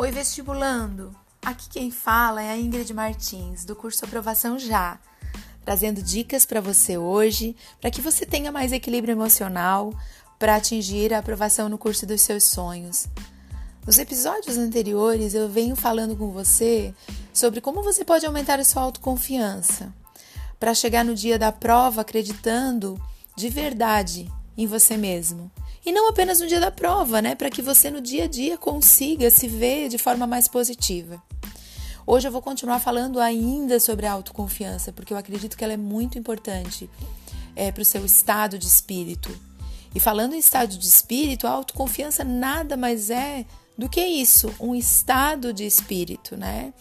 Oi, vestibulando! Aqui quem fala é a Ingrid Martins, do curso Aprovação Já, trazendo dicas para você hoje, para que você tenha mais equilíbrio emocional para atingir a aprovação no curso dos seus sonhos. Nos episódios anteriores, eu venho falando com você sobre como você pode aumentar a sua autoconfiança para chegar no dia da prova acreditando de verdade em você mesmo e não apenas no dia da prova, né? Para que você no dia a dia consiga se ver de forma mais positiva. Hoje eu vou continuar falando ainda sobre a autoconfiança, porque eu acredito que ela é muito importante é, para o seu estado de espírito. E falando em estado de espírito, a autoconfiança nada mais é do que isso, um estado de espírito, né?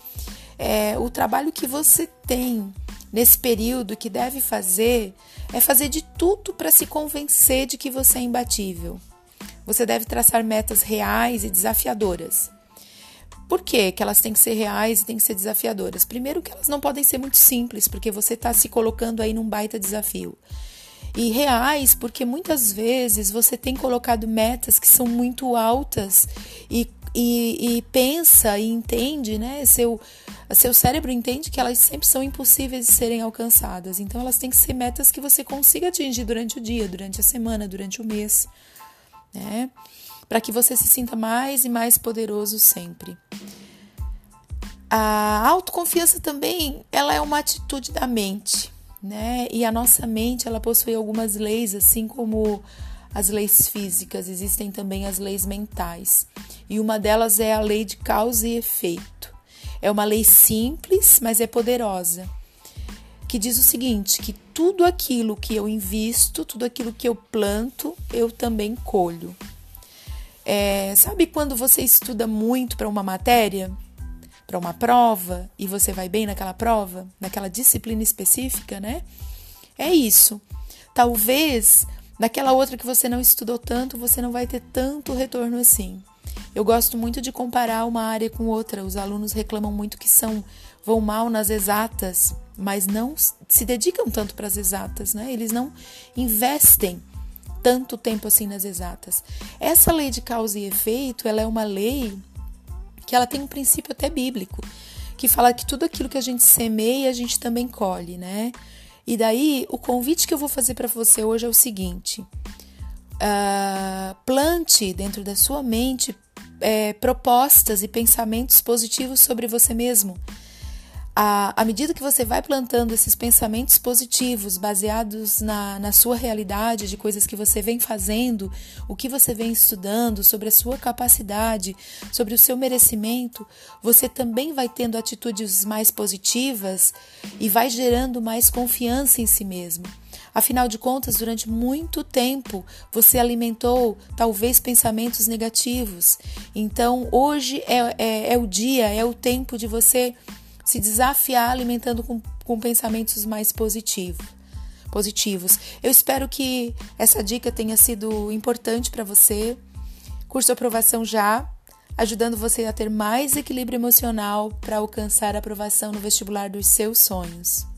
É, o trabalho que você tem nesse período que deve fazer é fazer de tudo para se convencer de que você é imbatível. Você deve traçar metas reais e desafiadoras. Por que, que elas têm que ser reais e têm que ser desafiadoras? Primeiro, que elas não podem ser muito simples, porque você está se colocando aí num baita desafio. E reais, porque muitas vezes você tem colocado metas que são muito altas e, e, e pensa e entende, né? Seu, seu cérebro entende que elas sempre são impossíveis de serem alcançadas. Então elas têm que ser metas que você consiga atingir durante o dia, durante a semana, durante o mês, né? Para que você se sinta mais e mais poderoso sempre. A autoconfiança também, ela é uma atitude da mente, né? E a nossa mente, ela possui algumas leis, assim como as leis físicas, existem também as leis mentais. E uma delas é a lei de causa e efeito. É uma lei simples, mas é poderosa, que diz o seguinte: que tudo aquilo que eu invisto, tudo aquilo que eu planto, eu também colho. É, sabe quando você estuda muito para uma matéria, para uma prova, e você vai bem naquela prova, naquela disciplina específica, né? É isso. Talvez naquela outra que você não estudou tanto, você não vai ter tanto retorno assim. Eu gosto muito de comparar uma área com outra. Os alunos reclamam muito que são vão mal nas exatas, mas não se dedicam tanto para as exatas, né? Eles não investem tanto tempo assim nas exatas. Essa lei de causa e efeito, ela é uma lei que ela tem um princípio até bíblico, que fala que tudo aquilo que a gente semeia, a gente também colhe, né? E daí, o convite que eu vou fazer para você hoje é o seguinte: uh, plante dentro da sua mente é, propostas e pensamentos positivos sobre você mesmo. À, medida que você vai plantando esses pensamentos positivos baseados na, na sua realidade, de coisas que você vem fazendo, o que você vem estudando, sobre a sua capacidade, sobre o seu merecimento, você também vai tendo atitudes mais positivas e vai gerando mais confiança em si mesmo. Afinal de contas, durante muito tempo você alimentou talvez pensamentos negativos. Então, hoje é, é, é o dia, é o tempo de você se desafiar alimentando com, com pensamentos mais positivos positivos. Eu espero que essa dica tenha sido importante para você. Curso aprovação já, ajudando você a ter mais equilíbrio emocional para alcançar a aprovação no vestibular dos seus sonhos.